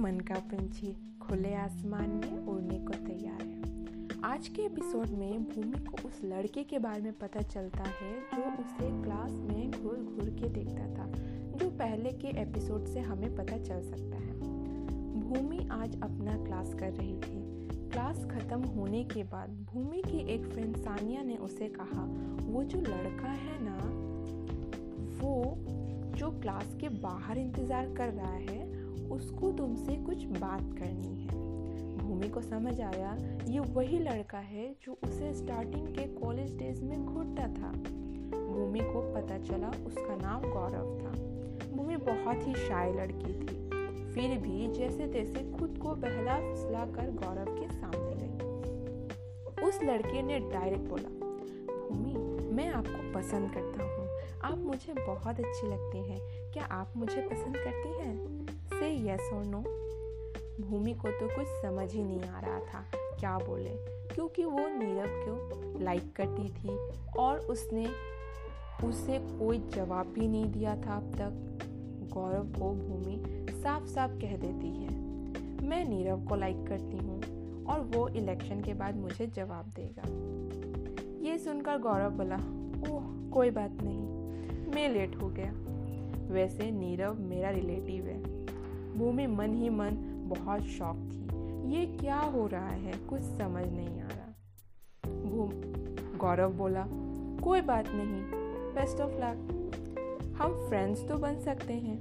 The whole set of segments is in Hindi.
पंछी खुले आसमान में उड़ने को तैयार है। आज के एपिसोड में भूमि को उस लड़के के बारे में पता चलता है जो उसे क्लास में घूर घूर के देखता था, जो पहले के एपिसोड से हमें पता चल सकता है। भूमि आज अपना क्लास कर रही थी। क्लास खत्म होने के बाद भूमि की एक फ्रेंड सानिया ने उसे कहा, वो जो लड़का है ना, वो जो क्लास के बाहर इंतज़ार कर रहा है उसको तुमसे कुछ बात करनी है। भूमि को समझ आया, ये वही लड़का है जो उसे स्टार्टिंग के कॉलेज डेज़ में घूरता था। भूमि को पता चला उसका नाम गौरव था। भूमि बहुत ही शाय लड़की थी। फिर भी जैसे तैसे खुद को बहला फुसला कर गौरव के सामने गई। उस लड़के ने डायरेक्ट बोला, भूमि, मैं आपको पसंद करता हूँ। आप मुझे बहुत अच्छी लगती हैं। क्या आप मुझे पसंद करती हैं? यस और नो भूमि को तो कुछ समझ ही नहीं आ रहा था। क्या बोले? क्योंकि वो नीरव को लाइक करती थी और उसने उसे कोई जवाब भी नहीं दिया था अब तक। गौरव को भूमि साफ़ साफ़ कह देती है, मैं नीरव को लाइक करती हूँ और वो इलेक्शन के बाद मुझे जवाब देगा। ये सुनकर गौरव बोला, ओह, कोई बात नहीं, मैं लेट हो गया। वैसे नीरव मेरा रिलेटिव है। भूमि मन ही मन बहुत शौक थी। ये क्या हो रहा है? कुछ समझ नहीं आ रहा। भूम गौरव बोला, कोई बात नहीं बेस्ट ऑफ़ लक हम फ्रेंड्स तो बन सकते हैं।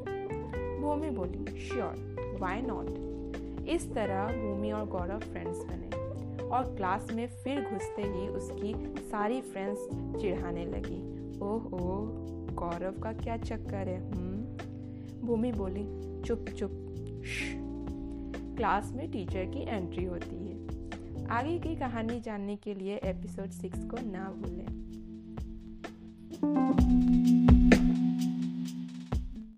भूमि बोली श्योर वाई नॉट इस तरह भूमि और गौरव फ्रेंड्स बने और क्लास में फिर घुसते ही उसकी सारी फ्रेंड्स चिढ़ाने लगी। ओह ओह गौरव का क्या चक्कर है हम्म? भूमि बोली, चुप चुप क्लास में टीचर की एंट्री होती है। आगे की कहानी जानने के लिए एपिसोड सिक्स को ना भूलें।